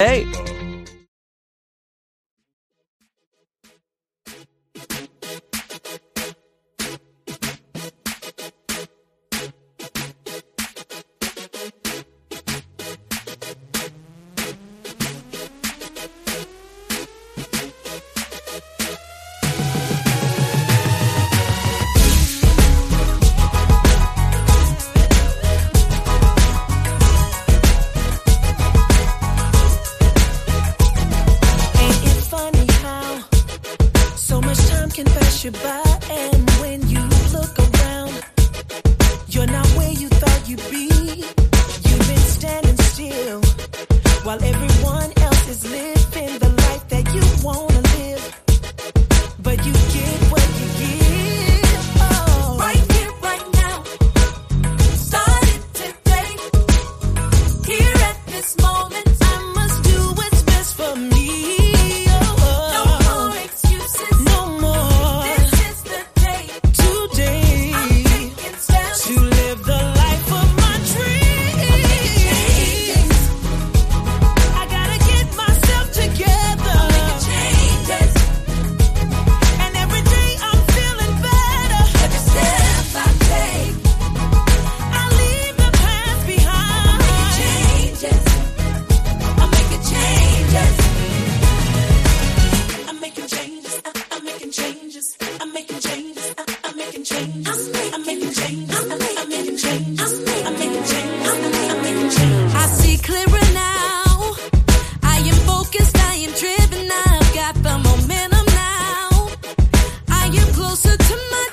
Hey. closer to my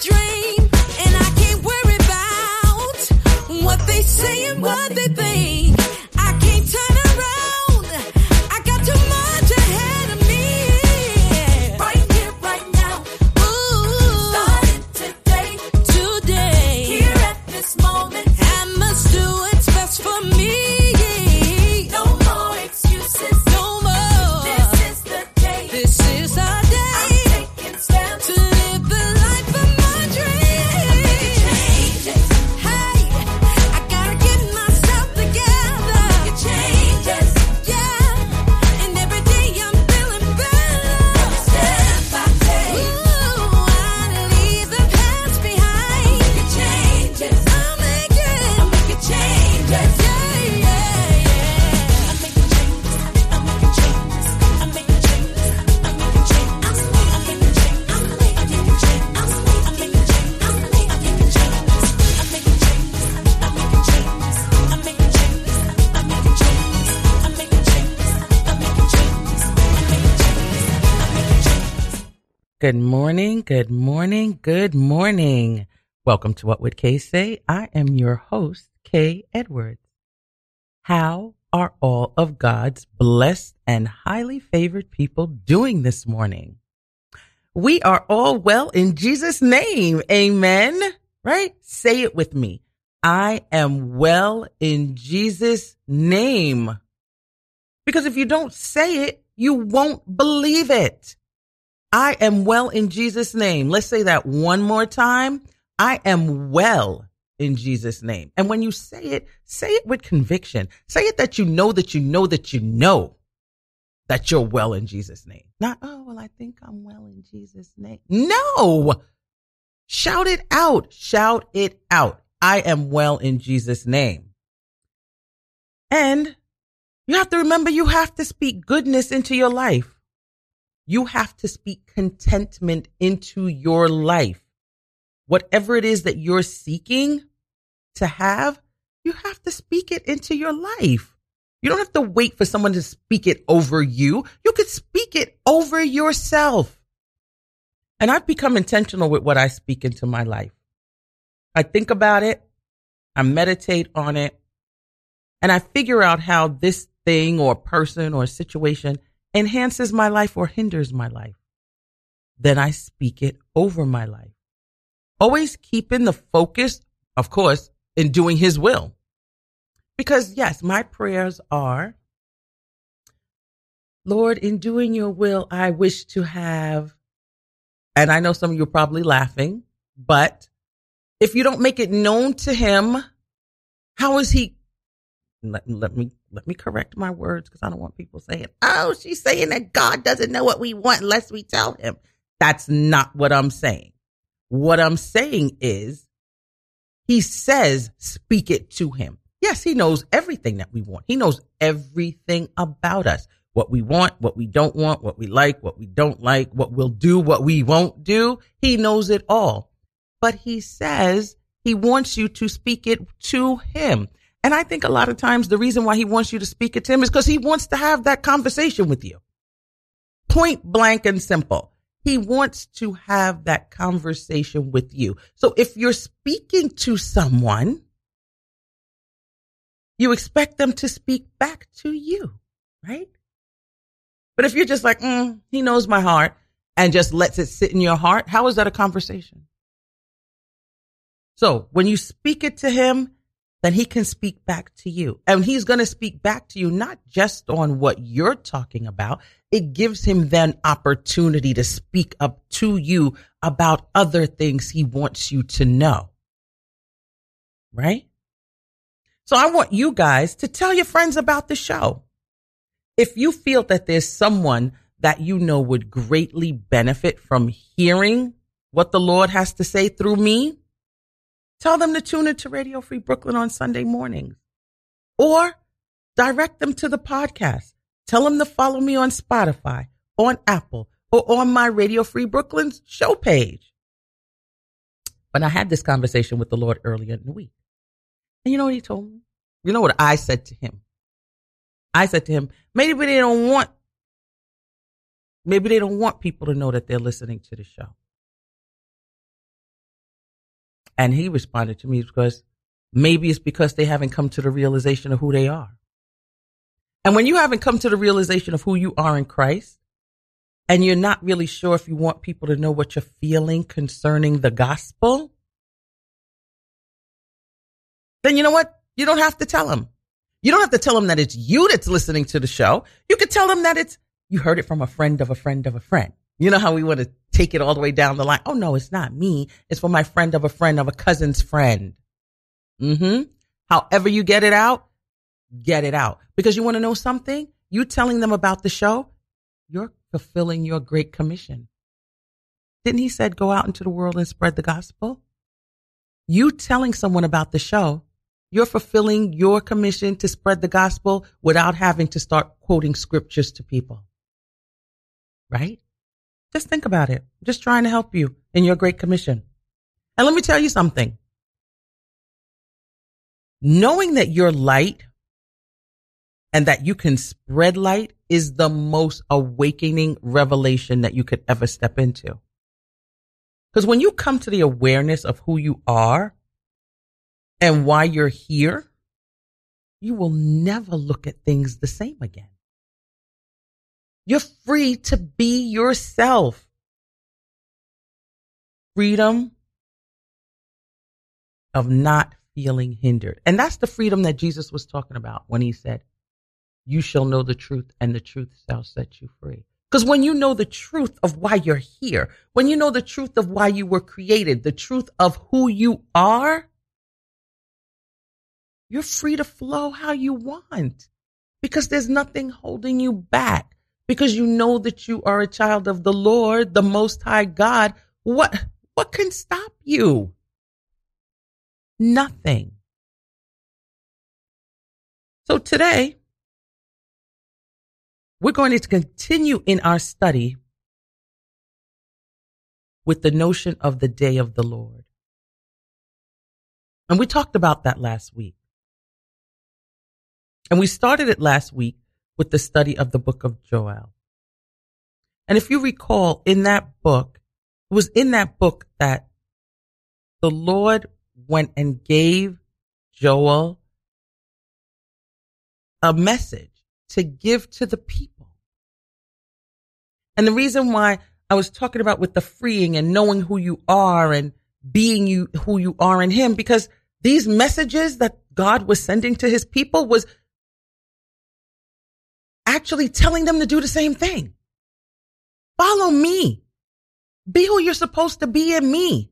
good morning, good morning. Welcome to What Would Kay Say? I am your host, Kay Edwards. How are all of God's blessed and highly favored people doing this morning? We are all well in Jesus' name. Amen. Right? Say it with me. I am well in Jesus' name. Because if you don't say it, you won't believe it. I am well in Jesus' name. Let's say that one more time. I am well in Jesus' name. And when you say it, say it with conviction. Say it that you know that you know that you know that you're well in Jesus' name. Not, oh, well, I think I'm well in Jesus' name. No! Shout it out. Shout it out. I am well in Jesus' name. And you have to remember you have to speak goodness into your life. You have to speak contentment into your life. Whatever it is that you're seeking to have, you have to speak it into your life. You don't have to wait for someone to speak it over you. You could speak it over yourself. And I've become intentional with what I speak into my life. I think about it, I meditate on it, and I figure out how this thing or person or situation enhances my life or hinders my life. Then I speak it over my life. Always keeping the focus, of course, in doing his will. Because yes, my prayers are, Lord, in doing your will, I wish to have, and I know some of you are probably laughing, but if you don't make it known to him, how is he, let, let me let me correct my words because I don't want people saying, oh, she's saying that God doesn't know what we want unless we tell him. That's not what I'm saying. What I'm saying is he says, speak it to him. Yes, he knows everything that we want. He knows everything about us. What we want, what we don't want, what we like, what we don't like, what we'll do, what we won't do. He knows it all. But he says he wants you to speak it to him. And I think a lot of times the reason why he wants you to speak it to him is because he wants to have that conversation with you. Point blank and simple. He wants to have that conversation with you. So if you're speaking to someone, you expect them to speak back to you, right? But if you're just like, mm, he knows my heart and just lets it sit in your heart, how is that a conversation? So when you speak it to him, then he can speak back to you. And he's going to speak back to you, not just on what you're talking about. It gives him then opportunity to speak up to you about other things he wants you to know. Right? So I want you guys to tell your friends about the show. If you feel that there's someone that you know would greatly benefit from hearing what the Lord has to say through me, Tell them to tune into Radio Free Brooklyn on Sunday mornings or direct them to the podcast. Tell them to follow me on Spotify, on Apple, or on my Radio Free Brooklyn's show page. But I had this conversation with the Lord earlier in the week. And you know what he told me? You know what I said to him? I said to him, maybe they don't want, maybe they don't want people to know that they're listening to the show. And he responded to me because maybe it's because they haven't come to the realization of who they are. And when you haven't come to the realization of who you are in Christ, and you're not really sure if you want people to know what you're feeling concerning the gospel, then you know what? You don't have to tell them. You don't have to tell them that it's you that's listening to the show. You could tell them that it's, you heard it from a friend of a friend of a friend. You know how we want to take it all the way down the line. Oh no, it's not me. It's for my friend of a friend of a cousin's friend. Mm-hmm. However you get it out, get it out. Because you want to know something? You telling them about the show, you're fulfilling your great commission. Didn't he said go out into the world and spread the gospel? You telling someone about the show, you're fulfilling your commission to spread the gospel without having to start quoting scriptures to people. Right? Just think about it. Just trying to help you in your great commission. And let me tell you something. Knowing that you're light and that you can spread light is the most awakening revelation that you could ever step into. Because when you come to the awareness of who you are and why you're here, you will never look at things the same again. You're free to be yourself. Freedom of not feeling hindered. And that's the freedom that Jesus was talking about when he said, You shall know the truth, and the truth shall set you free. Because when you know the truth of why you're here, when you know the truth of why you were created, the truth of who you are, you're free to flow how you want because there's nothing holding you back because you know that you are a child of the Lord, the most high God. What, what can stop you? Nothing. So today, we're going to continue in our study with the notion of the day of the Lord. And we talked about that last week. And we started it last week with the study of the book of Joel. And if you recall in that book, it was in that book that the Lord went and gave Joel a message to give to the people. And the reason why I was talking about with the freeing and knowing who you are and being you who you are in him because these messages that God was sending to his people was actually telling them to do the same thing. Follow me. Be who you're supposed to be in me.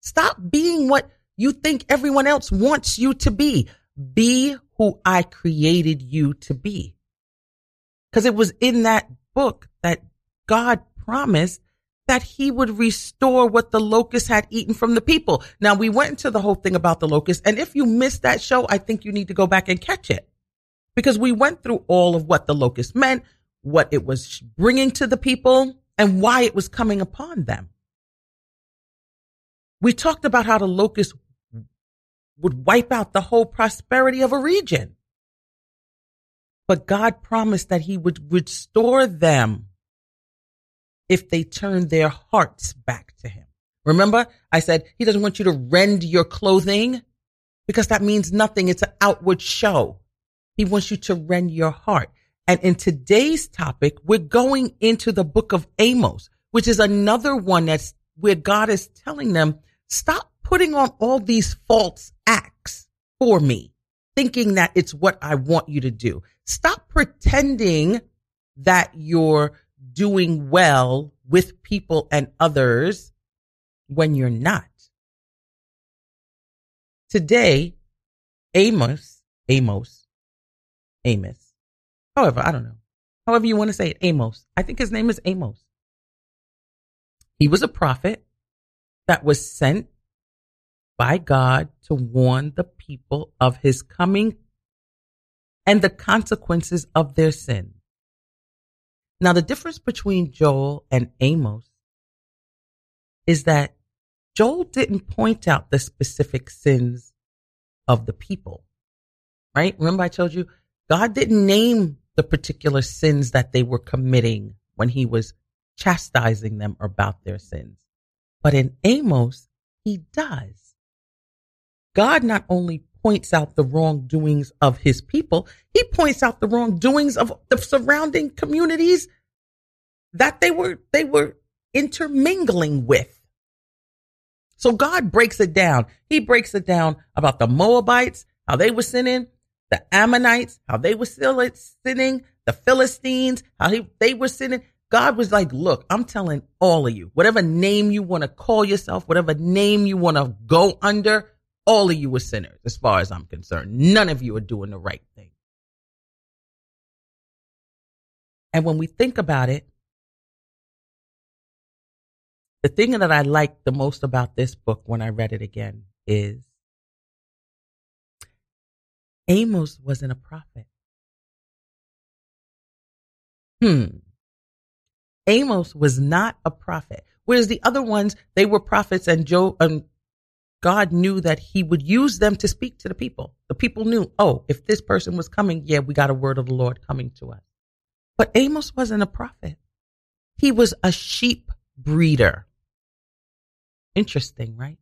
Stop being what you think everyone else wants you to be. Be who I created you to be. Because it was in that book that God promised that he would restore what the locust had eaten from the people. Now we went into the whole thing about the locust. And if you missed that show, I think you need to go back and catch it because we went through all of what the locust meant, what it was bringing to the people and why it was coming upon them. We talked about how the locust would wipe out the whole prosperity of a region. But God promised that he would restore them if they turned their hearts back to him. Remember, I said he doesn't want you to rend your clothing because that means nothing. It's an outward show. He wants you to rend your heart. And in today's topic, we're going into the book of Amos, which is another one that's where God is telling them, stop putting on all these false acts for me, thinking that it's what I want you to do. Stop pretending that you're doing well with people and others when you're not. Today, Amos, Amos, Amos, however, I don't know, however you want to say it, Amos. I think his name is Amos. He was a prophet that was sent by God to warn the people of his coming and the consequences of their sin. Now, the difference between Joel and Amos is that Joel didn't point out the specific sins of the people, right? Remember, I told you God didn't name the particular sins that they were committing when he was chastising them about their sins. But in Amos, he does. God not only points out the wrongdoings of his people, he points out the wrongdoings of the surrounding communities that they were, they were intermingling with. So God breaks it down. He breaks it down about the Moabites, how they were sinning, the Ammonites, how they were still sinning, the Philistines, how he, they were sinning. God was like, look, I'm telling all of you, whatever name you want to call yourself, whatever name you want to go under, all of you are sinners, as far as I'm concerned. None of you are doing the right thing. And when we think about it, the thing that I like the most about this book when I read it again is Amos wasn't a prophet. Hmm. Amos was not a prophet. Whereas the other ones, they were prophets and Joe, um, God knew that he would use them to speak to the people. The people knew, oh, if this person was coming, yeah, we got a word of the Lord coming to us. But Amos wasn't a prophet. He was a sheep breeder. Interesting, right?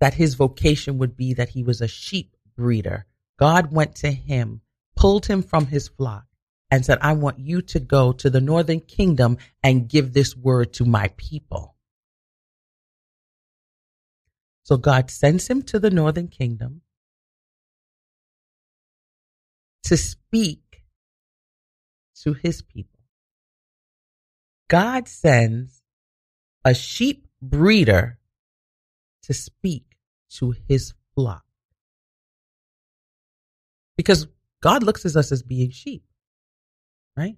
That his vocation would be that he was a sheep breeder. God went to him, pulled him from his flock, and said, I want you to go to the northern kingdom and give this word to my people. So God sends him to the northern kingdom to speak to his people. God sends a sheep breeder to speak to his flock. Because God looks at us as being sheep, right?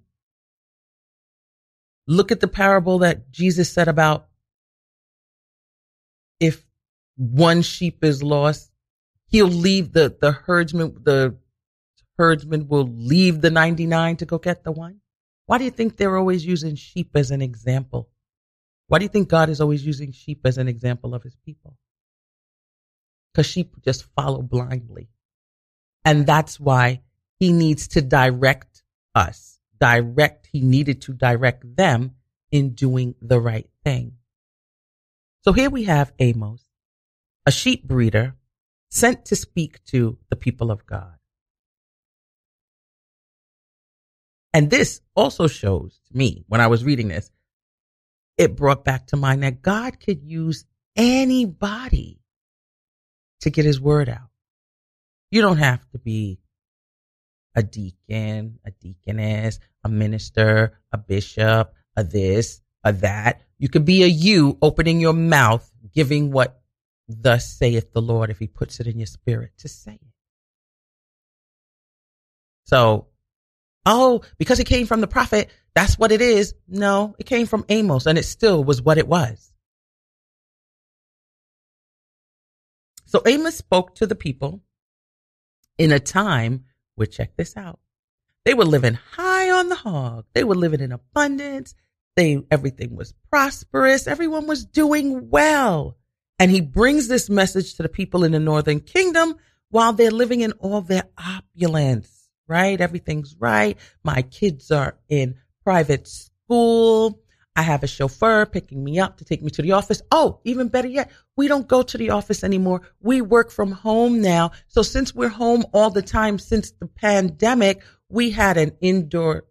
Look at the parable that Jesus said about if one sheep is lost, he'll leave the, the herdsman, the herdsman will leave the 99 to go get the one. Why do you think they're always using sheep as an example? Why do you think God is always using sheep as an example of his people? Because sheep just follow blindly. And that's why he needs to direct us. Direct, he needed to direct them in doing the right thing. So here we have Amos a sheep breeder sent to speak to the people of God. And this also shows to me when I was reading this, it brought back to mind that God could use anybody to get his word out. You don't have to be a deacon, a deaconess, a minister, a bishop, a this, a that. You could be a you opening your mouth, giving what thus saith the Lord if he puts it in your spirit to say it. So, oh, because it came from the prophet, that's what it is. No, it came from Amos and it still was what it was. So Amos spoke to the people in a time where, check this out, they were living high on the hog. They were living in abundance. They, everything was prosperous. Everyone was doing well. And he brings this message to the people in the northern kingdom while they're living in all their opulence, right? Everything's right. My kids are in private school. I have a chauffeur picking me up to take me to the office. Oh, even better yet, we don't go to the office anymore. We work from home now. So since we're home all the time since the pandemic, we had an indoor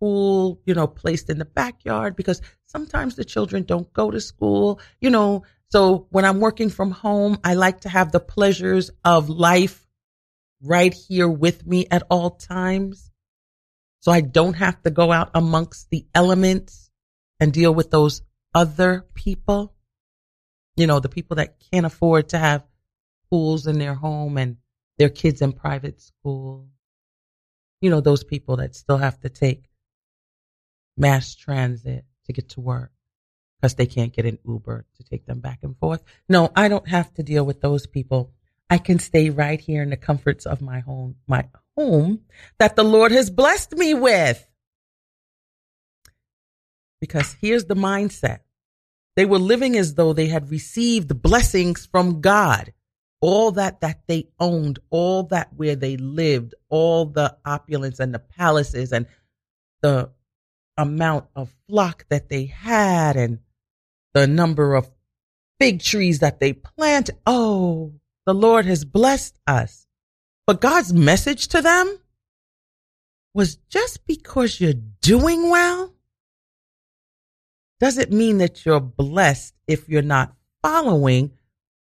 pool, you know, placed in the backyard because sometimes the children don't go to school, you know. So when I'm working from home, I like to have the pleasures of life right here with me at all times. So I don't have to go out amongst the elements and deal with those other people. You know, the people that can't afford to have pools in their home and their kids in private school. You know, those people that still have to take mass transit to get to work because they can't get an Uber to take them back and forth. No, I don't have to deal with those people. I can stay right here in the comforts of my home, my home that the Lord has blessed me with. Because here's the mindset. They were living as though they had received blessings from God. All that that they owned, all that where they lived, all the opulence and the palaces and the amount of flock that they had and the number of fig trees that they plant. Oh, the Lord has blessed us. But God's message to them was just because you're doing well doesn't mean that you're blessed if you're not following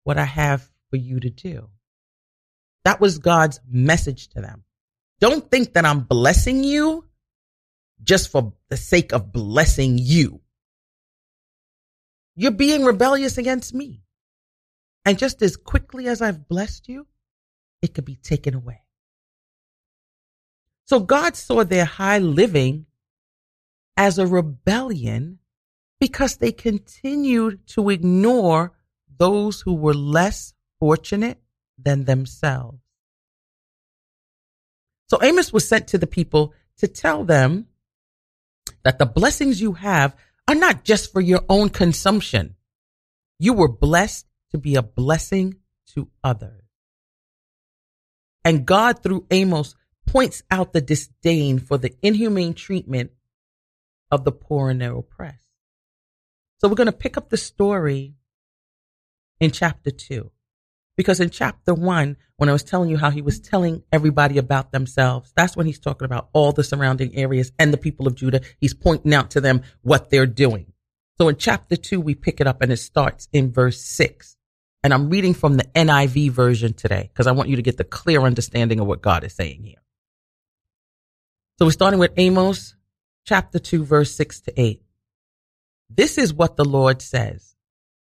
what I have for you to do. That was God's message to them. Don't think that I'm blessing you just for the sake of blessing you. You're being rebellious against me. And just as quickly as I've blessed you, it could be taken away. So God saw their high living as a rebellion because they continued to ignore those who were less fortunate than themselves. So Amos was sent to the people to tell them that the blessings you have are not just for your own consumption. You were blessed to be a blessing to others. And God, through Amos, points out the disdain for the inhumane treatment of the poor and their oppressed. So we're going to pick up the story in chapter two. Because in chapter one, when I was telling you how he was telling everybody about themselves, that's when he's talking about all the surrounding areas and the people of Judah. He's pointing out to them what they're doing. So in chapter two, we pick it up and it starts in verse six. And I'm reading from the NIV version today because I want you to get the clear understanding of what God is saying here. So we're starting with Amos chapter 2, verse 6 to 8. This is what the Lord says.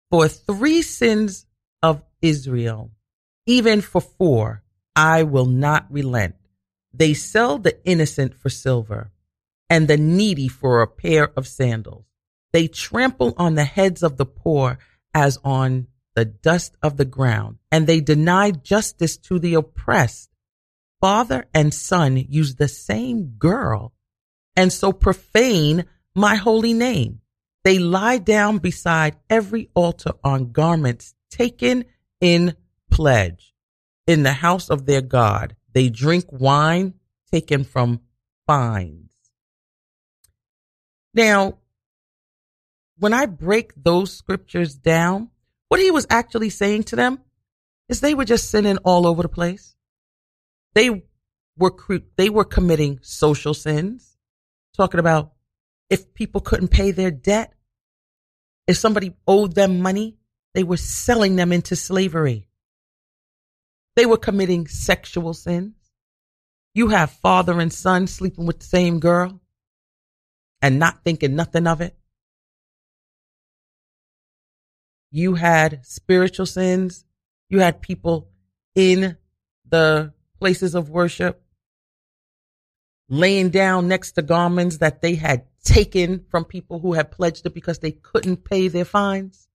For three sins of Israel, even for four, I will not relent. They sell the innocent for silver and the needy for a pair of sandals. They trample on the heads of the poor as on the dust of the ground, and they deny justice to the oppressed. Father and son use the same girl and so profane my holy name. They lie down beside every altar on garments taken in pledge. In the house of their God, they drink wine taken from fines. Now, when I break those scriptures down, what he was actually saying to them is they were just sinning all over the place. They were they were committing social sins, talking about if people couldn't pay their debt, if somebody owed them money, they were selling them into slavery. They were committing sexual sins. You have father and son sleeping with the same girl and not thinking nothing of it. You had spiritual sins. You had people in the places of worship laying down next to garments that they had taken from people who had pledged it because they couldn't pay their fines.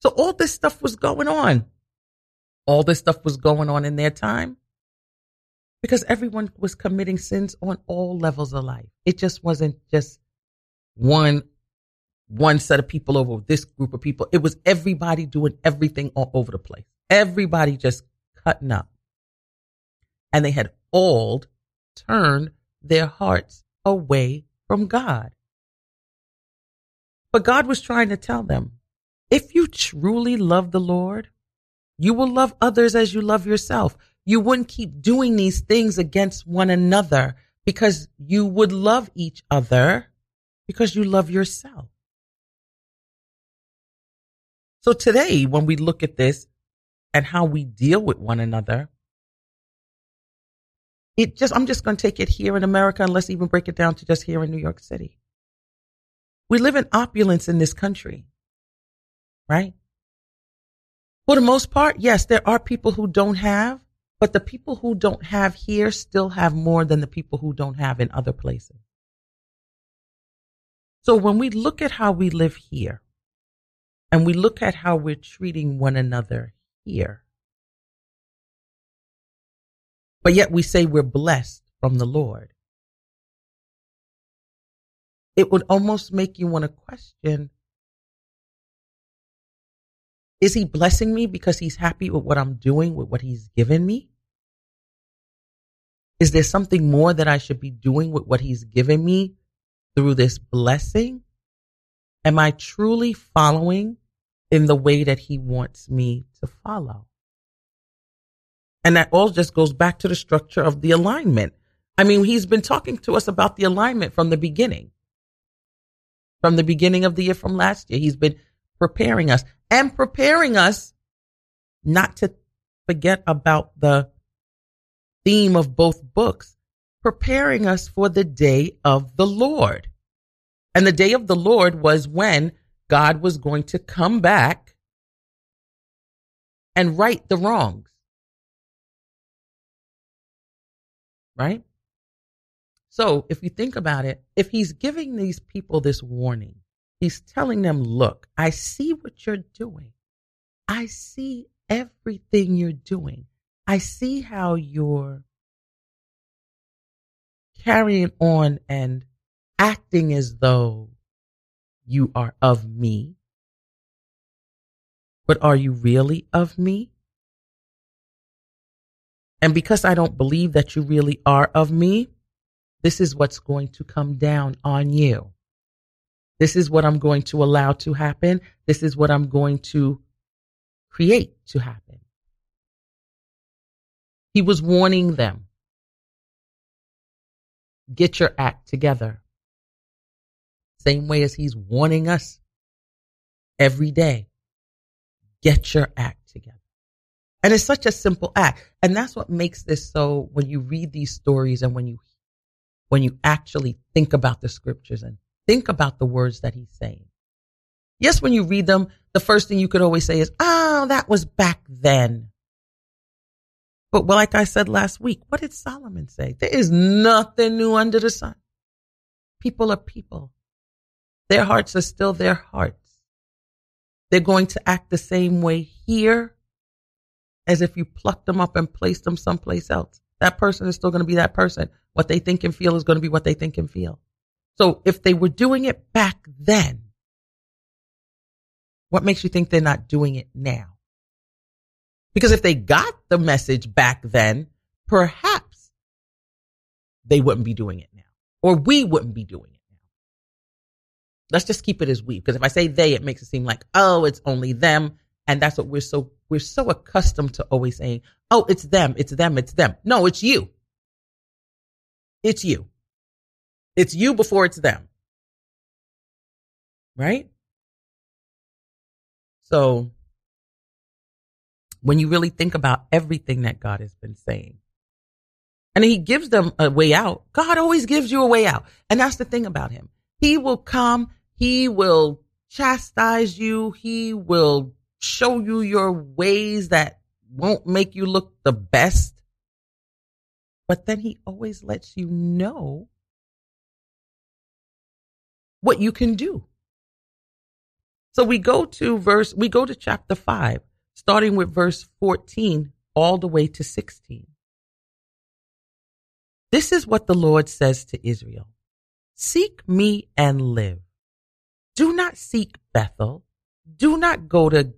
So all this stuff was going on. All this stuff was going on in their time because everyone was committing sins on all levels of life. It just wasn't just one one set of people over this group of people. It was everybody doing everything all over the place. Everybody just cutting up. And they had all turned their hearts away from God. But God was trying to tell them, if you truly love the Lord, you will love others as you love yourself. You wouldn't keep doing these things against one another because you would love each other because you love yourself. So today, when we look at this and how we deal with one another, it just, I'm just going to take it here in America and let's even break it down to just here in New York City. We live in opulence in this country, right? For the most part, yes, there are people who don't have, but the people who don't have here still have more than the people who don't have in other places. So when we look at how we live here and we look at how we're treating one another here, but yet we say we're blessed from the Lord. It would almost make you want to question Is he blessing me because he's happy with what I'm doing, with what he's given me? Is there something more that I should be doing with what he's given me through this blessing? Am I truly following in the way that he wants me to follow? And that all just goes back to the structure of the alignment. I mean, he's been talking to us about the alignment from the beginning. From the beginning of the year from last year, he's been preparing us and preparing us not to forget about the theme of both books, preparing us for the day of the Lord. And the day of the Lord was when God was going to come back and right the wrongs. Right? So if you think about it, if he's giving these people this warning, he's telling them, look, I see what you're doing. I see everything you're doing. I see how you're carrying on and acting as though you are of me. But are you really of me? And because I don't believe that you really are of me, this is what's going to come down on you. This is what I'm going to allow to happen. This is what I'm going to create to happen. He was warning them. Get your act together. Same way as he's warning us every day. Get your act. And it's such a simple act. And that's what makes this so when you read these stories and when you when you actually think about the scriptures and think about the words that he's saying. Yes, when you read them, the first thing you could always say is, oh, that was back then. But well, like I said last week, what did Solomon say? There is nothing new under the sun. People are people. Their hearts are still their hearts. They're going to act the same way here as if you plucked them up and placed them someplace else. That person is still going to be that person. What they think and feel is going to be what they think and feel. So if they were doing it back then, what makes you think they're not doing it now? Because if they got the message back then, perhaps they wouldn't be doing it now, or we wouldn't be doing it now. Let's just keep it as we, because if I say they, it makes it seem like, oh, it's only them. And that's what we're so we're so accustomed to always saying, oh, it's them, it's them, it's them. No, it's you. It's you. It's you before it's them. Right? So, when you really think about everything that God has been saying, and he gives them a way out, God always gives you a way out. And that's the thing about him. He will come, he will chastise you, he will show you your ways that won't make you look the best. but then he always lets you know what you can do. So we go to verse, we go to chapter 5, starting with verse 14 all the way to 16. This is what the Lord says to Israel Seek me and live. Do not seek Bethel. Do not go to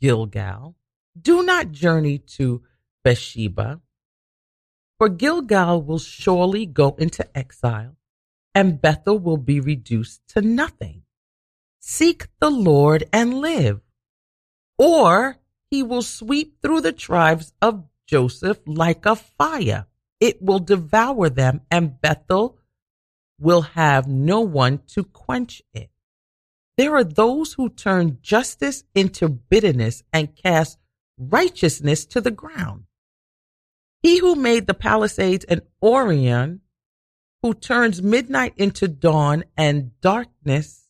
Gilgal. Do not journey to Beersheba. For Gilgal will surely go into exile, and Bethel will be reduced to nothing. Seek the Lord and live, or he will sweep through the tribes of Joseph like a fire. It will devour them, and Bethel will have no one to quench it. There are those who turn justice into bitterness and cast righteousness to the ground. He who made the Pleiades and Orion, who turns midnight into dawn and darkness,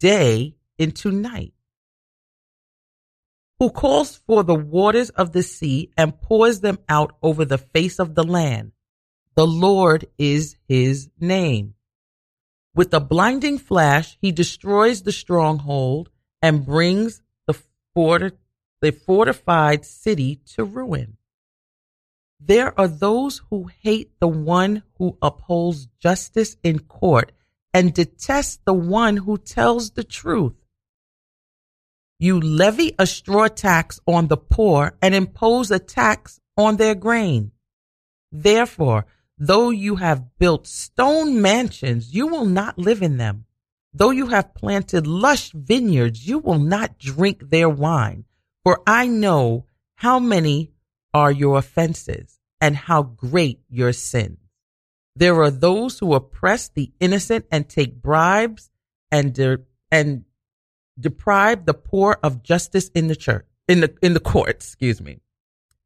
day into night, who calls for the waters of the sea and pours them out over the face of the land. The Lord is his name. With a blinding flash, he destroys the stronghold and brings the, forti- the fortified city to ruin. There are those who hate the one who upholds justice in court and detest the one who tells the truth. You levy a straw tax on the poor and impose a tax on their grain. Therefore, though you have built stone mansions, you will not live in them. Though you have planted lush vineyards, you will not drink their wine. For I know how many are your offenses and how great your sins. There are those who oppress the innocent and take bribes and de- and deprive the poor of justice in the church in the in the courts, excuse me.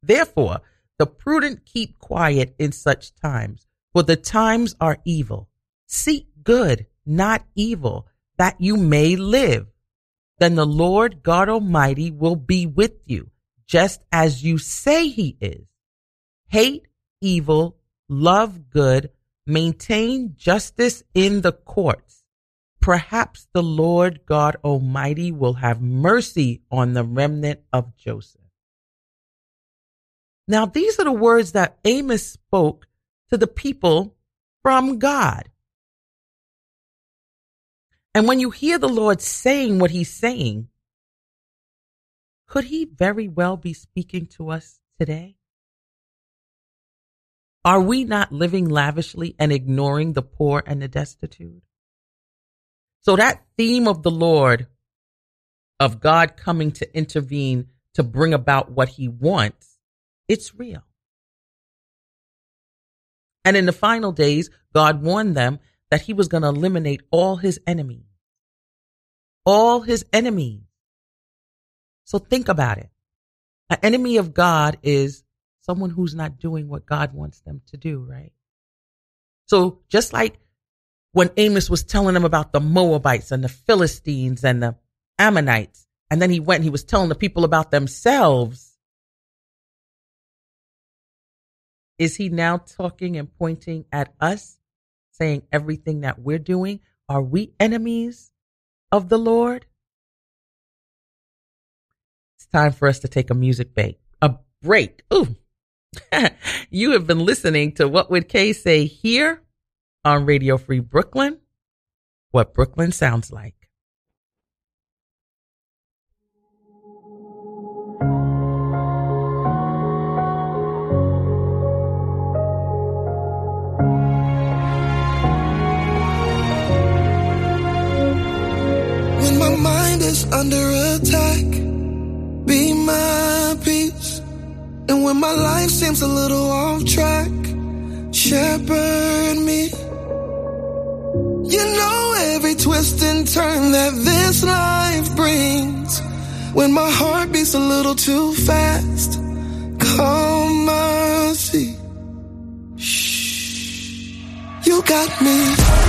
Therefore, the prudent keep quiet in such times, for the times are evil. Seek good, not evil, that you may live. Then the Lord God Almighty will be with you, just as you say he is. Hate evil, love good, maintain justice in the courts. Perhaps the Lord God Almighty will have mercy on the remnant of Joseph. Now, these are the words that Amos spoke to the people from God. And when you hear the Lord saying what he's saying, could he very well be speaking to us today? Are we not living lavishly and ignoring the poor and the destitute? So that theme of the Lord, of God coming to intervene to bring about what he wants, it's real. And in the final days, God warned them that he was going to eliminate all his enemies. All his enemies. So think about it. An enemy of God is someone who's not doing what God wants them to do, right? So just like when Amos was telling them about the Moabites and the Philistines and the Ammonites, and then he went and he was telling the people about themselves. Is he now talking and pointing at us, saying everything that we're doing? Are we enemies of the Lord? It's time for us to take a music break. A break. Ooh. you have been listening to What Would Kay Say here on Radio Free Brooklyn. What Brooklyn sounds like. And when my life seems a little off track, shepherd me. You know every twist and turn that this life brings. When my heart beats a little too fast, come mercy. Shh, you got me.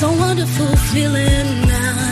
so wonderful feeling now.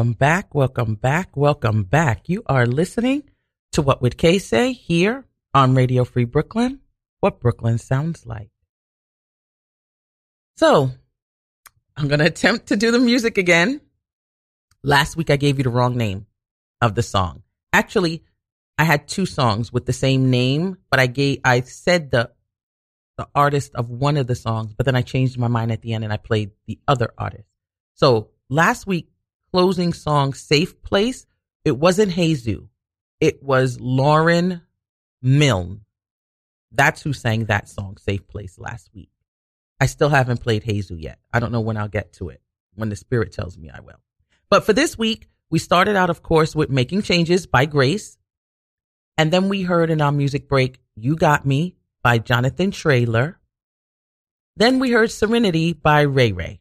welcome back, welcome back, welcome back. You are listening to What Would Kay Say here on Radio Free Brooklyn, what Brooklyn sounds like. So, I'm going to attempt to do the music again. Last week, I gave you the wrong name of the song. Actually, I had two songs with the same name, but I gave, I said the, the artist of one of the songs, but then I changed my mind at the end and I played the other artist. So last week, closing song Safe Place, it wasn't Jesus. It was Lauren Milne. That's who sang that song, Safe Place, last week. I still haven't played Jesus yet. I don't know when I'll get to it. When the Spirit tells me I will. But for this week, we started out, of course, with Making Changes by Grace. And then we heard in our music break, You Got Me by Jonathan Traylor. Then we heard Serenity by Ray Ray.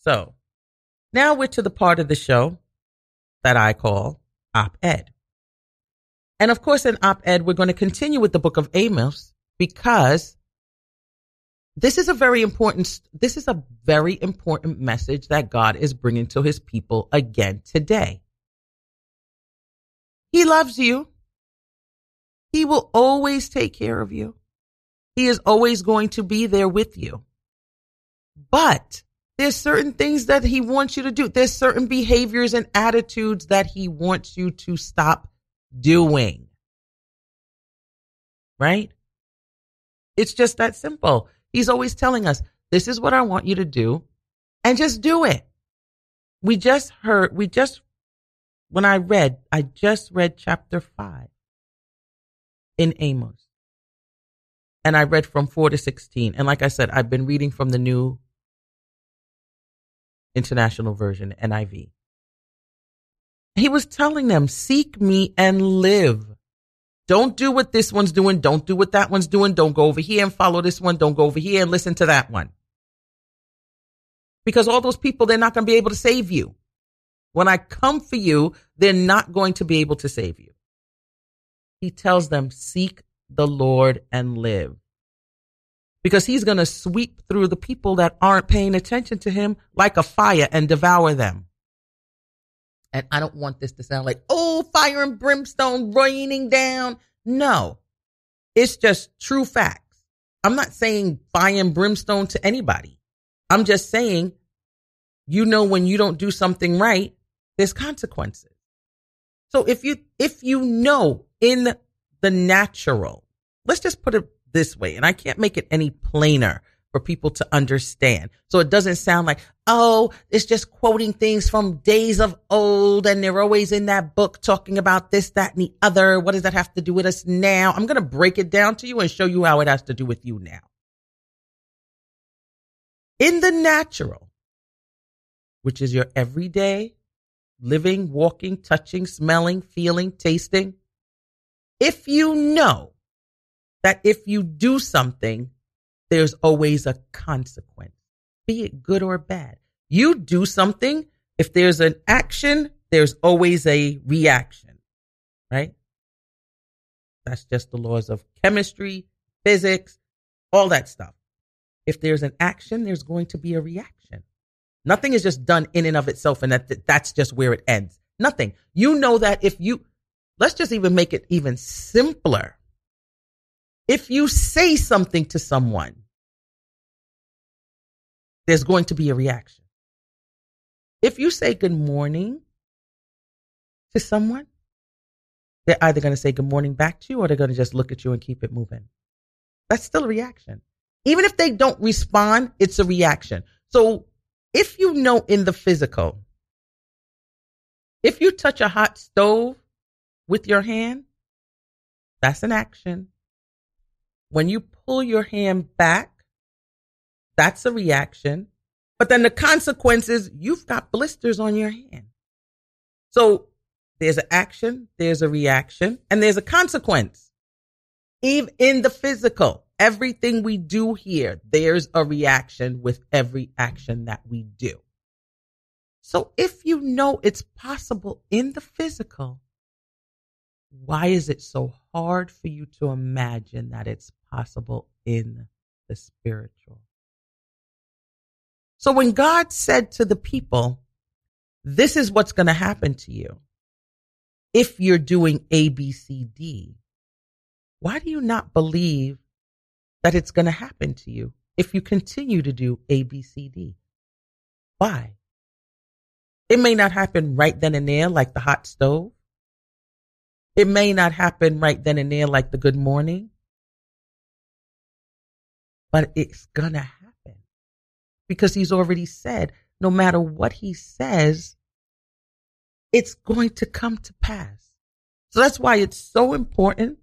So now we're to the part of the show that I call op ed. And of course, in op ed, we're going to continue with the book of Amos because this is a very important, this is a very important message that God is bringing to his people again today. He loves you. He will always take care of you. He is always going to be there with you. But there's certain things that he wants you to do. There's certain behaviors and attitudes that he wants you to stop doing. Right? It's just that simple. He's always telling us, this is what I want you to do and just do it. We just heard, we just, when I read, I just read chapter five in Amos. And I read from 4 to 16. And like I said, I've been reading from the new international version, NIV. He was telling them, seek me and live. Don't do what this one's doing. Don't do what that one's doing. Don't go over here and follow this one. Don't go over here and listen to that one. Because all those people, they're not going to be able to save you. When I come for you, they're not going to be able to save you he tells them, seek the Lord and live. Because he's going to sweep through the people that aren't paying attention to him like a fire and devour them. And I don't want this to sound like, oh, fire and brimstone raining down. No, it's just true facts. I'm not saying fire and brimstone to anybody. I'm just saying, you know, when you don't do something right, there's consequences. So if you, if you know in the natural. Let's just put it this way, and I can't make it any plainer for people to understand. So it doesn't sound like, oh, it's just quoting things from days of old and they're always in that book talking about this, that, and the other. What does that have to do with us now? I'm going to break it down to you and show you how it has to do with you now. In the natural, which is your everyday living, walking, touching, smelling, feeling, tasting, if you know that if you do something, there's always a consequence, be it good or bad. You do something, if there's an action, there's always a reaction, right? That's just the laws of chemistry, physics, all that stuff. If there's an action, there's going to be a reaction. Nothing is just done in and of itself, and that that's just where it ends. Nothing. You know that if you Let's just even make it even simpler. If you say something to someone, there's going to be a reaction. If you say good morning to someone, they're either going to say good morning back to you or they're going to just look at you and keep it moving. That's still a reaction. Even if they don't respond, it's a reaction. So if you know in the physical, if you touch a hot stove with your hand, that's an action. When you pull your hand back, that's a reaction. But then the consequence is you've got blisters on your hand. So there's an action, there's a reaction, and there's a consequence. Even in the physical, everything we do here, there's a reaction with every action that we do. So if you know it's possible in the physical, why is it so hard for you to imagine that it's possible in the spiritual? So when God said to the people, this is what's going to happen to you if you're doing A, B, C, D, why do you not believe that it's going to happen to you if you continue to do A, B, C, D? Why? It may not happen right then and there like the hot stove. It may not happen right then and there like the good morning. but it's gonna happen because he's already said no matter what he says, it's going to come to pass. So that's why it's so important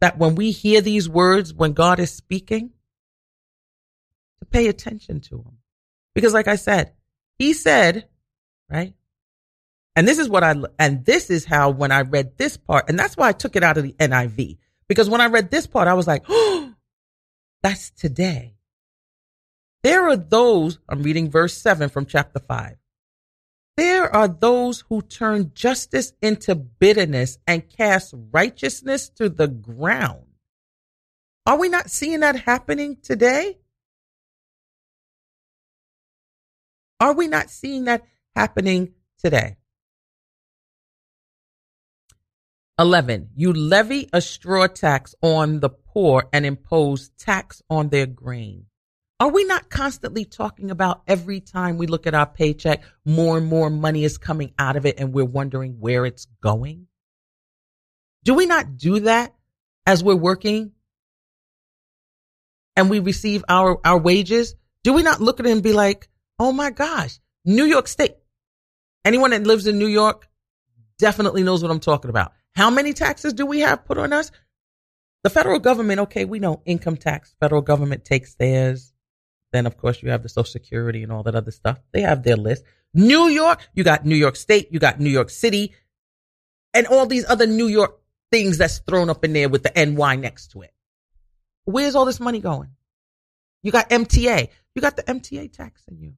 that when we hear these words, when God is speaking, to pay attention to him. Because like I said, he said, right? And this is what I, and this is how when I read this part, and that's why I took it out of the NIV. Because when I read this part, I was like, oh, that's today. There are those, I'm reading verse 7 from chapter 5. There are those who turn justice into bitterness and cast righteousness to the ground. Are we not seeing that happening today? Are we not seeing that happening today? 11. You levy a straw tax on the poor and impose tax on their grain. Are we not constantly talking about every time we look at our paycheck, more and more money is coming out of it and we're wondering where it's going? Do we not do that as we're working and we receive our, our wages? Do we not look at it and be like, oh my gosh, New York State? Anyone that lives in New York definitely knows what I'm talking about. How many taxes do we have put on us? The federal government, okay, we know income tax, federal government takes theirs. Then, of course, you have the Social Security and all that other stuff. They have their list. New York, you got New York State, you got New York City, and all these other New York things that's thrown up in there with the NY next to it. Where's all this money going? You got MTA. You got the MTA tax in you.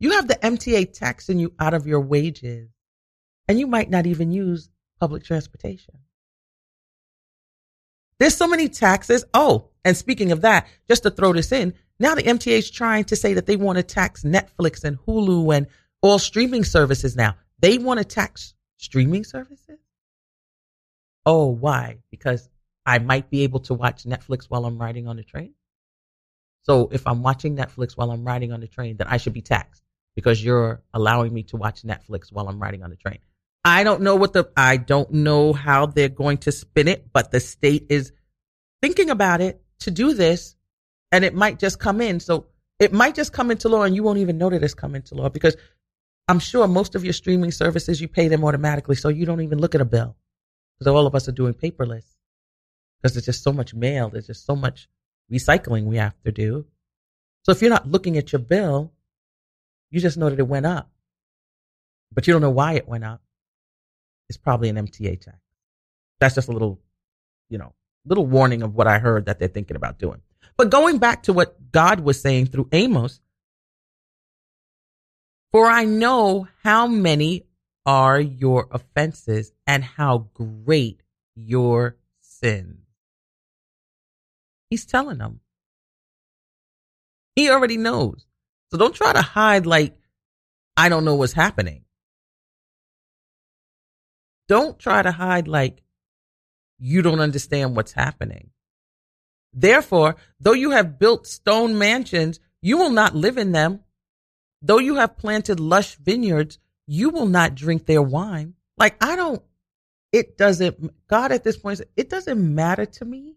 You have the MTA tax in you out of your wages, and you might not even use public transportation. There's so many taxes. Oh, and speaking of that, just to throw this in, now the MTA is trying to say that they want to tax Netflix and Hulu and all streaming services now. They want to tax streaming services? Oh, why? Because I might be able to watch Netflix while I'm riding on the train. So if I'm watching Netflix while I'm riding on the train, then I should be taxed because you're allowing me to watch Netflix while I'm riding on the train. I don't know what the, I don't know how they're going to spin it, but the state is thinking about it to do this and it might just come in. So it might just come into law and you won't even know that it's come into law because I'm sure most of your streaming services, you pay them automatically. So you don't even look at a bill because all of us are doing paperless because there's just so much mail. There's just so much recycling we have to do. So if you're not looking at your bill, you just know that it went up, but you don't know why it went up is probably an MTA tax. That's just a little, you know, little warning of what I heard that they're thinking about doing. But going back to what God was saying through Amos, for I know how many are your offenses and how great your sins. He's telling them. He already knows. So don't try to hide like, I don't know what's happening. Don't try to hide like you don't understand what's happening. Therefore, though you have built stone mansions, you will not live in them. Though you have planted lush vineyards, you will not drink their wine. Like, I don't, it doesn't, God at this point, it doesn't matter to me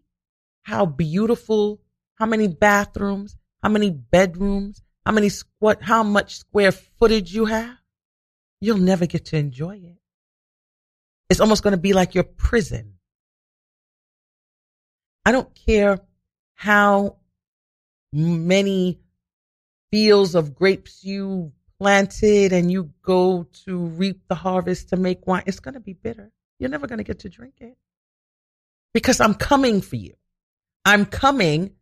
how beautiful, how many bathrooms, how many bedrooms, how many, what, how much square footage you have. You'll never get to enjoy it. It's almost going to be like your prison. I don't care how many fields of grapes you planted and you go to reap the harvest to make wine. It's going to be bitter. You're never going to get to drink it because I'm coming for you. I'm coming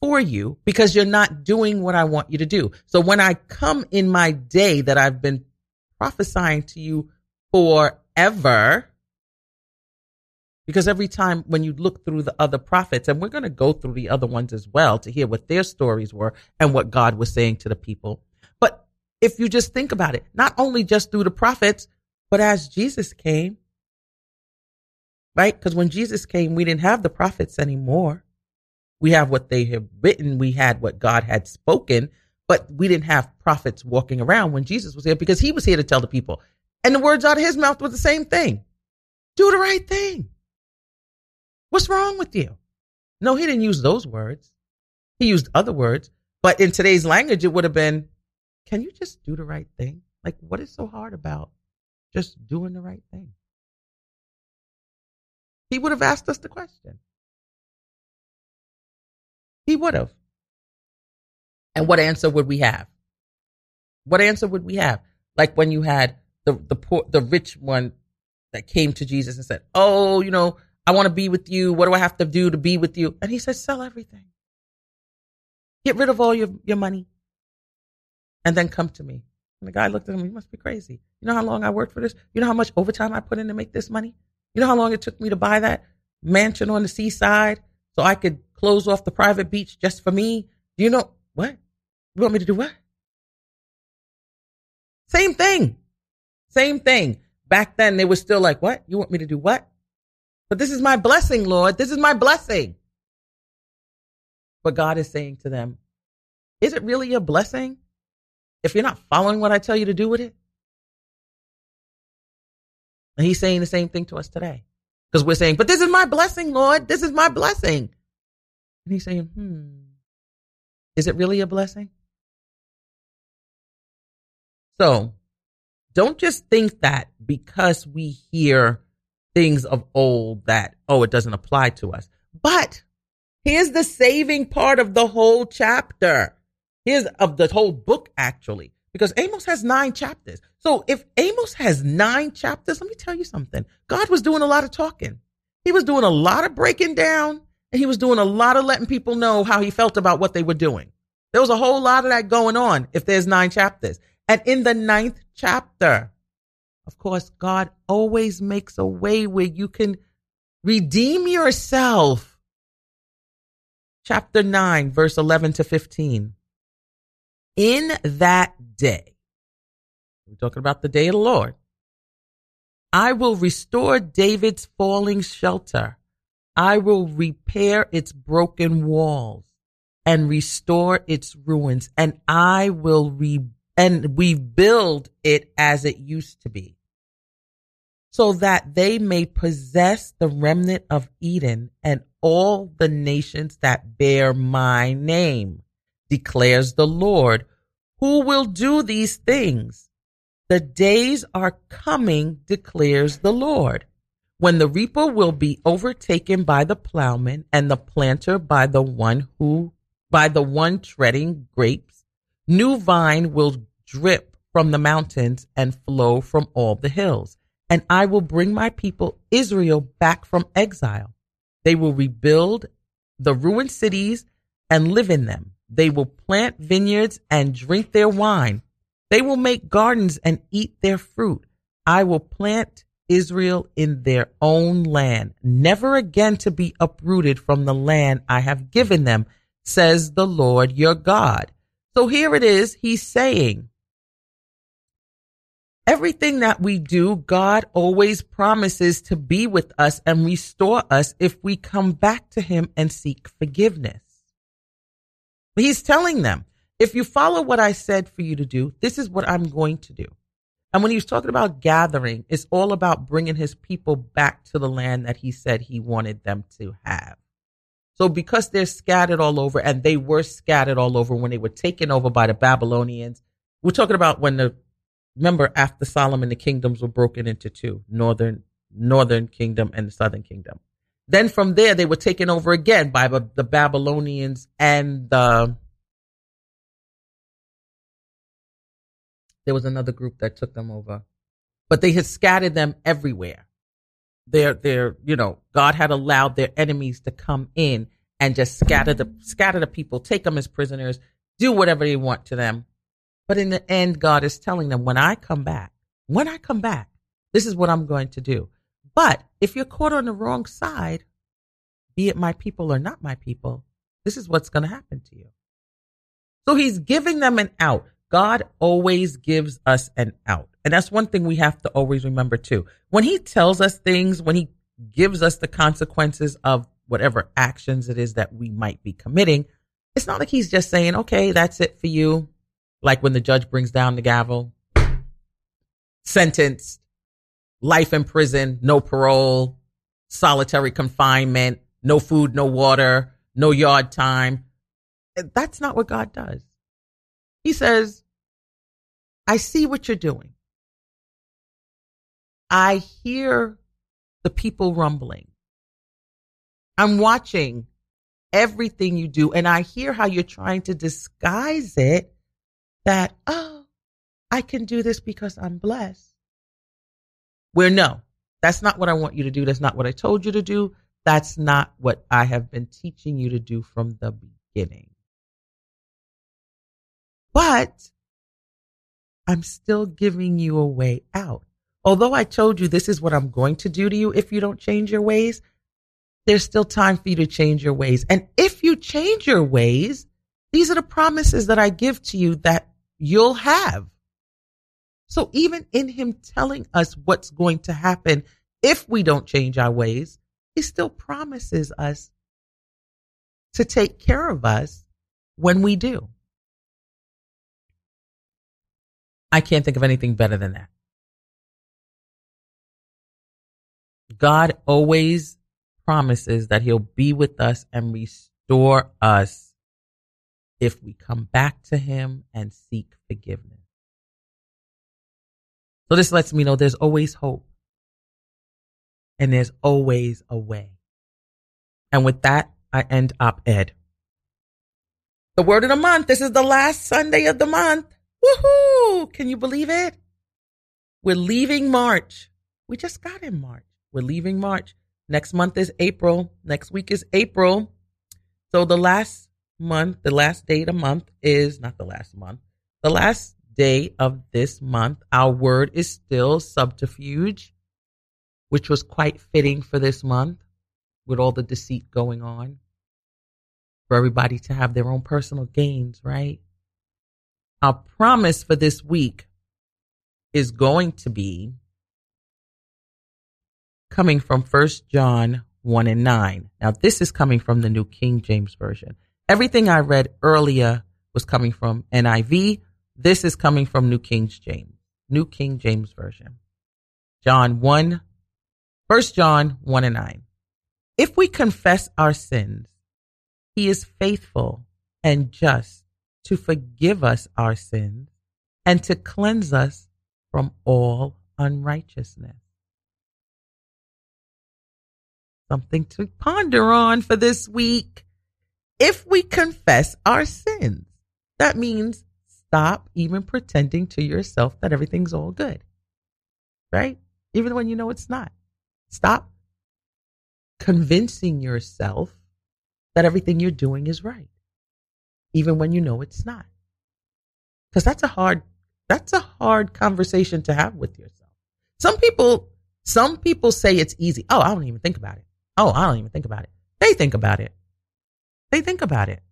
for you because you're not doing what I want you to do. So when I come in my day that I've been prophesying to you forever, because every time when you look through the other prophets, and we're going to go through the other ones as well to hear what their stories were and what God was saying to the people. But if you just think about it, not only just through the prophets, but as Jesus came, right? Because when Jesus came, we didn't have the prophets anymore. We have what they have written. We had what God had spoken, but we didn't have prophets walking around when Jesus was here because he was here to tell the people. And the words out of his mouth was the same thing. Do the right thing. What's wrong with you? No, he didn't use those words. He used other words. But in today's language, it would have been, can you just do the right thing? Like, what is so hard about just doing the right thing? He would have asked us the question. He would have. And what answer would we have? What answer would we have? Like when you had the the poor, the rich one that came to Jesus and said, "Oh, you know, I want to be with you. What do I have to do to be with you?" And he said, "Sell everything. Get rid of all your your money, and then come to me." And the guy looked at him. You must be crazy. You know how long I worked for this? You know how much overtime I put in to make this money? You know how long it took me to buy that mansion on the seaside so I could close off the private beach just for me? Do you know what? You want me to do what? Same thing. Same thing. Back then they were still like, what? You want me to do what? But this is my blessing, Lord. This is my blessing. But God is saying to them, is it really a blessing if you're not following what I tell you to do with it? And he's saying the same thing to us today. Because we're saying, but this is my blessing, Lord. This is my blessing. And he's saying, hmm, is it really a blessing? So don't just think that because we hear things of old that, oh, it doesn't apply to us. But here's the saving part of the whole chapter. Here's of the whole book, actually, because Amos has nine chapters. So if Amos has nine chapters, let me tell you something. God was doing a lot of talking. He was doing a lot of breaking down and he was doing a lot of letting people know how he felt about what they were doing. There was a whole lot of that going on if there's nine chapters. And in the ninth chapter, of course, God always makes a way where you can redeem yourself. Chapter 9, verse 11 to 15. In that day, we're talking about the day of the Lord, I will restore David's falling shelter. I will repair its broken walls and restore its ruins, and I will rebuild and we build it as it used to be so that they may possess the remnant of Edom and all the nations that bear my name, declares the Lord, who will do these things. The days are coming, declares the Lord, when the reaper will be overtaken by the plowman and the planter by the one who, by the one treading grapes. New vine will drip from the mountains and flow from all the hills. And I will bring my people Israel back from exile. They will rebuild the ruined cities and live in them. They will plant vineyards and drink their wine. They will make gardens and eat their fruit. I will plant Israel in their own land, never again to be uprooted from the land I have given them, says the Lord your God. So here it is. He's saying, Everything that we do, God always promises to be with us and restore us if we come back to Him and seek forgiveness. He's telling them, if you follow what I said for you to do, this is what I'm going to do. And when he was talking about gathering, it's all about bringing his people back to the land that he said he wanted them to have. So because they're scattered all over and they were scattered all over when they were taken over by the Babylonians, we're talking about when the remember after Solomon, the kingdoms were broken into two, northern, northern kingdom and the southern kingdom. Then from there, they were taken over again by the Babylonians and the, there was another group that took them over, but they had scattered them everywhere. They're, they're, you know, God had allowed their enemies to come in and just scatter the, scatter the people, take them as prisoners, do whatever they want to them but in the end, God is telling them, when I come back, when I come back, this is what I'm going to do. But if you're caught on the wrong side, be it my people or not my people, this is what's going to happen to you. So he's giving them an out. God always gives us an out. And that's one thing we have to always remember too. When he tells us things, when he gives us the consequences of whatever actions it is that we might be committing, it's not like he's just saying, okay, that's it for you like when the judge brings down the gavel, sentenced, life in prison, no parole, solitary confinement, no food, no water, no yard time. That's not what God does. He says, I see what you're doing. I hear the people rumbling. I'm watching everything you do and I hear how you're trying to disguise it that, oh, I can do this because I'm blessed. Where no, that's not what I want you to do. That's not what I told you to do. That's not what I have been teaching you to do from the beginning. But I'm still giving you a way out. Although I told you this is what I'm going to do to you if you don't change your ways, there's still time for you to change your ways. And if you change your ways, these are the promises that I give to you that you'll have. So even in him telling us what's going to happen if we don't change our ways, he still promises us to take care of us when we do. I can't think of anything better than that. God always promises that he'll be with us and restore us if we come back to him and seek forgiveness. So this lets me know there's always hope and there's always a way. And with that, I end op ed. The word of the month. This is the last Sunday of the month. Woohoo! Can you believe it? We're leaving March. We just got in March. We're leaving March. Next month is April. Next week is April. So the last month, the last day of the month is not the last month. The last day of this month, our word is still subterfuge, which was quite fitting for this month with all the deceit going on. For everybody to have their own personal gains, right? Our promise for this week is going to be coming from First John 1 and 9. Now, this is coming from the New King James Version. Everything I read earlier was coming from NIV. This is coming from New King James, New King James Version. John 1, 1 John 1 and 9. If we confess our sins, he is faithful and just to forgive us our sins and to cleanse us from all unrighteousness. Something to ponder on for this week. If we confess our sins, that means stop even pretending to yourself that everything's all good. Right? Even when you know it's not. Stop convincing yourself that everything you're doing is right even when you know it's not. Because that's a hard that's a hard conversation to have with yourself. Some people some people say it's easy. Oh, I don't even think about it. Oh, I don't even think about it. They think about it. They think about it.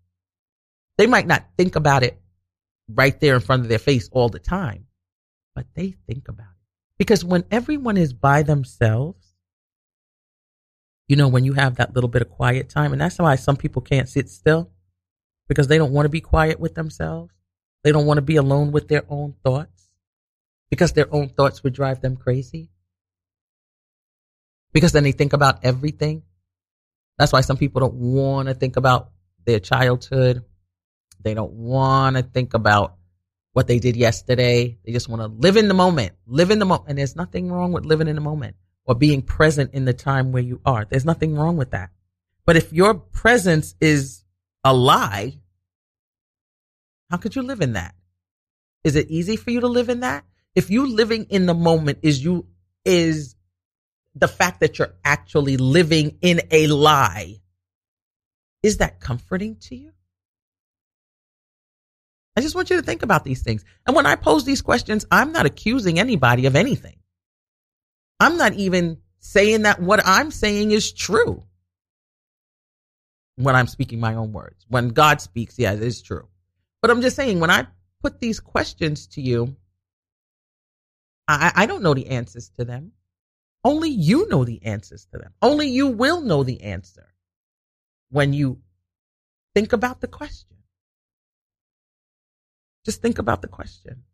They might not think about it right there in front of their face all the time, but they think about it. Because when everyone is by themselves, you know, when you have that little bit of quiet time, and that's why some people can't sit still because they don't want to be quiet with themselves. They don't want to be alone with their own thoughts because their own thoughts would drive them crazy. Because then they think about everything. That's why some people don't want to think about their childhood. They don't want to think about what they did yesterday. They just want to live in the moment, live in the moment. And there's nothing wrong with living in the moment or being present in the time where you are. There's nothing wrong with that. But if your presence is a lie, how could you live in that? Is it easy for you to live in that? If you living in the moment is you is the fact that you're actually living in a lie, is that comforting to you? I just want you to think about these things. And when I pose these questions, I'm not accusing anybody of anything. I'm not even saying that what I'm saying is true when I'm speaking my own words. When God speaks, yeah, it is true. But I'm just saying, when I put these questions to you, I, I don't know the answers to them. Only you know the answers to them. Only you will know the answer when you think about the question. Just think about the question.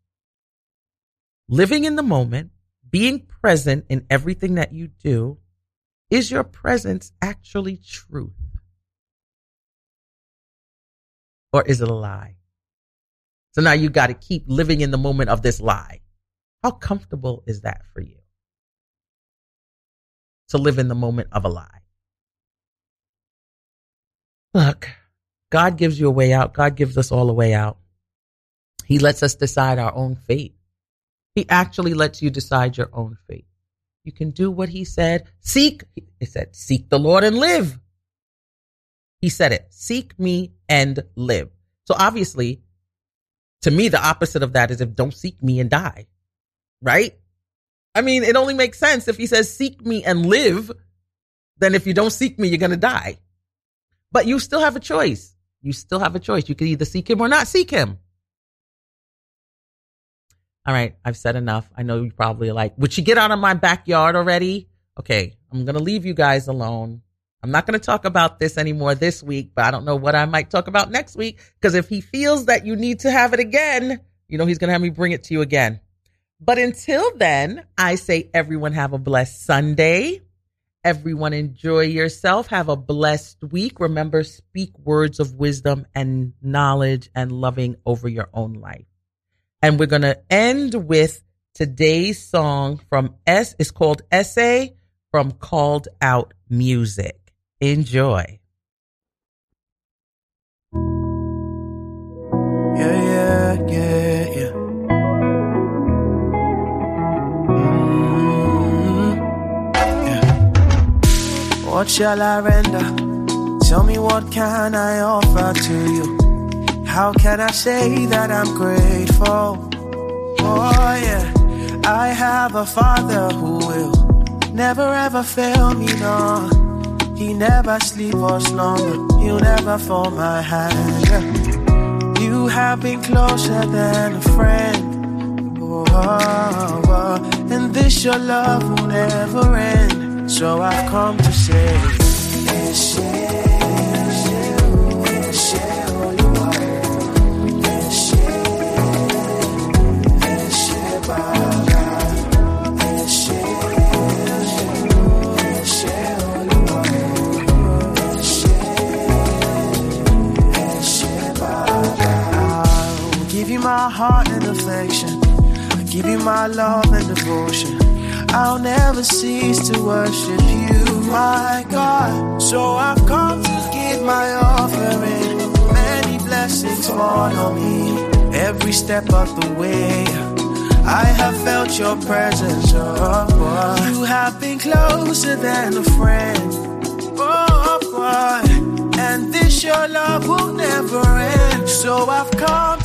Living in the moment, being present in everything that you do Is your presence actually truth? Or is it a lie? So now you got to keep living in the moment of this lie. How comfortable is that for you? To live in the moment of a lie. Look, God gives you a way out. God gives us all a way out. He lets us decide our own fate. He actually lets you decide your own fate. You can do what he said. Seek, he said, seek the Lord and live. He said it, seek me and live. So obviously, to me, the opposite of that is if don't seek me and die, right? I mean, it only makes sense if he says, seek me and live, then if you don't seek me, you're going to die. But you still have a choice. You still have a choice. You can either seek him or not seek him. All right, I've said enough. I know you probably like, would she get out of my backyard already? Okay, I'm going to leave you guys alone. I'm not going to talk about this anymore this week, but I don't know what I might talk about next week because if he feels that you need to have it again, you know, he's going to have me bring it to you again. But until then, I say everyone have a blessed Sunday. Everyone enjoy yourself. Have a blessed week. Remember, speak words of wisdom and knowledge and loving over your own life. And we're going to end with today's song from S. It's called Ese from Called Out Music. Enjoy. Yeah, yeah, yeah, What shall I render? Tell me what can I offer to you? How can I say that I'm grateful? Oh yeah, I have a father who will never ever fail me, no. He never sleep or slumber, he'll never fall my hand. yeah. You have been closer than a friend. Oh, oh, oh. and this your love will never end. So I've come to say, you, my heart and affection. I'll give you my love and devotion. I'll never cease to worship you, my God. So I've come to give my offering. Many blessings fall on me every step of the way. I have felt your presence, oh boy. You have been closer than a friend, oh boy. And this your love will never end. So I've come